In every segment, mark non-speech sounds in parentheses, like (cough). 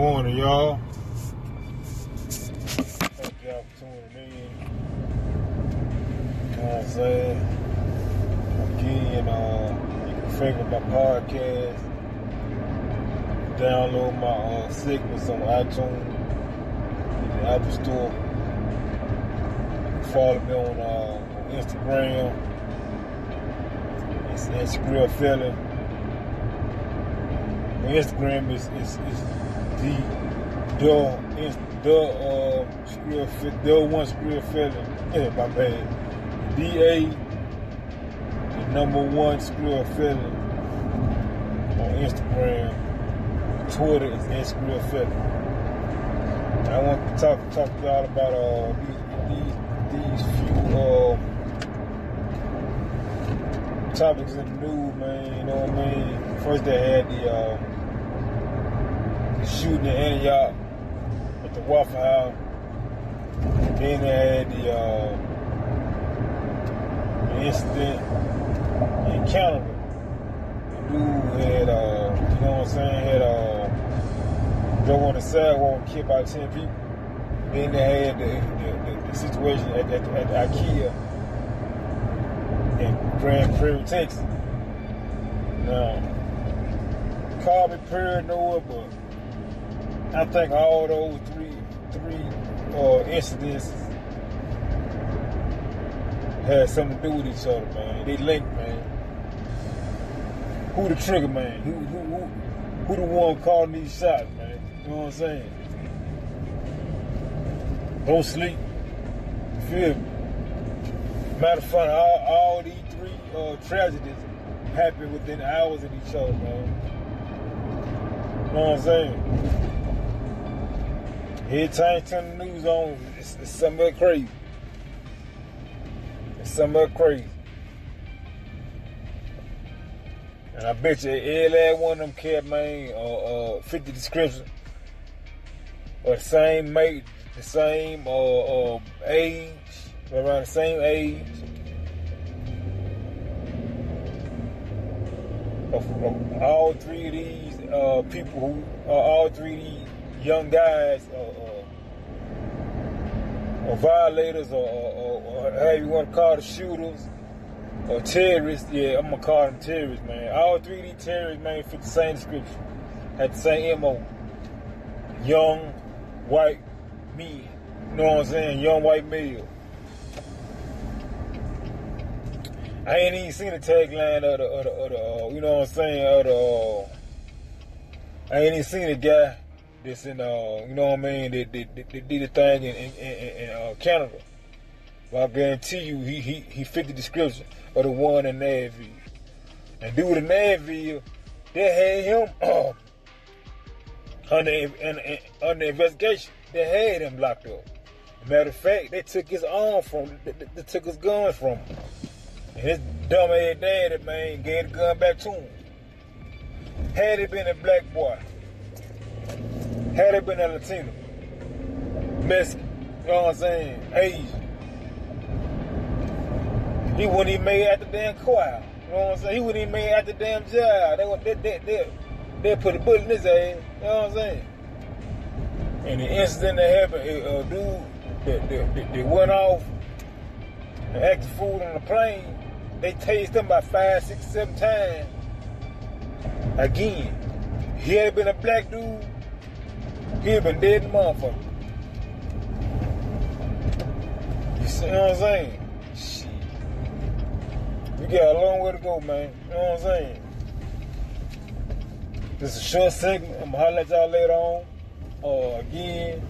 morning, y'all. Thank y'all for tuning in. You know what I'm saying? Again, uh, you can favorite my podcast. Download my uh, segments on iTunes, the Apple Store. Follow me on, uh, Instagram. It's Instagram Feeling. Instagram is, is, is the the the uh Fe- the one Skrill Feeling. Yeah, my bad. D A the number one Skrill Feeling on Instagram. Twitter is at Skrill Feeling. I want to talk talk to y'all about uh these these, these few uh topics in the news, man. You know what I mean? First they had the uh the shooting in Antioch at the Waffle House. Then they had the, uh, the incident in Canada. The dude had, uh, you know what I'm saying, had uh, drove on the sidewalk killed about 10 people. Then they had the, the, the, the situation at, at, at IKEA in Grand Prairie, Texas. Now, call me paranoid, but I think all those three three uh, incidents had something to do with each other, man. They linked, man. Who the trigger man? Who who who, who the one calling these shots, man? You know what I'm saying? Don't sleep. You feel me? Matter of fact, all, all these three uh, tragedies happened within hours of each other, man. You know what I'm saying? Every time turn the news on, it's, it's something crazy. It's something crazy. And I bet you every last one of them cat man uh, uh, fit the description. Or the same mate, the same uh, uh, age, around the same age. All three of these uh, people who, uh, all three of these young guys uh, uh, or violators or, or, or however you want to call the shooters or terrorists. Yeah, I'm gonna call them terrorists, man. All three these terrorists, man, fit the same description. Had the same MO. Young, white men. You know what I'm saying? Young white male. I ain't even seen the tagline of the, of the, of the uh, you know what I'm saying, of the, uh, I ain't even seen the guy that's in, uh, you know what I mean, that, that, that did the thing in, in, in, in uh, Canada. But I guarantee you, he, he, he fit the description of the one in Nashville. And due to Nashville, they had him (clears throat) under, under, under investigation. They had him locked up. Matter of fact, they took his arm from. They, they, they took his gun from him. And his dumb ass daddy, man, gave the gun back to him. Had it been a black boy, had it been a Latino, Mexican, you know what I'm saying, Asian, he wouldn't even made it at the damn choir. You know what I'm saying? He wouldn't even made it at the damn job. They would, they, they, they, they put a bullet in his ass. You know what I'm saying? And the incident that happened, a uh, dude that, that, that, went off and acted fool on the plane, they tased him about five, six, seven times. Again, he had been a black dude, he'd been dead the motherfucker. You see what I'm saying? Shit. We got a long way to go, man. You know what I'm saying? This is a short segment. I'm gonna holler at y'all later on. Uh, again,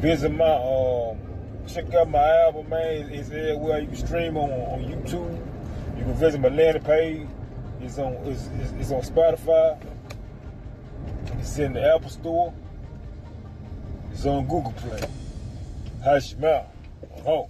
visit my um, check out my album, man. It's everywhere you can stream on on YouTube. You can visit my landing page. It's on it's, it's, it's on Spotify. It's in the Apple Store. It's on Google Play. Your mouth. Oh.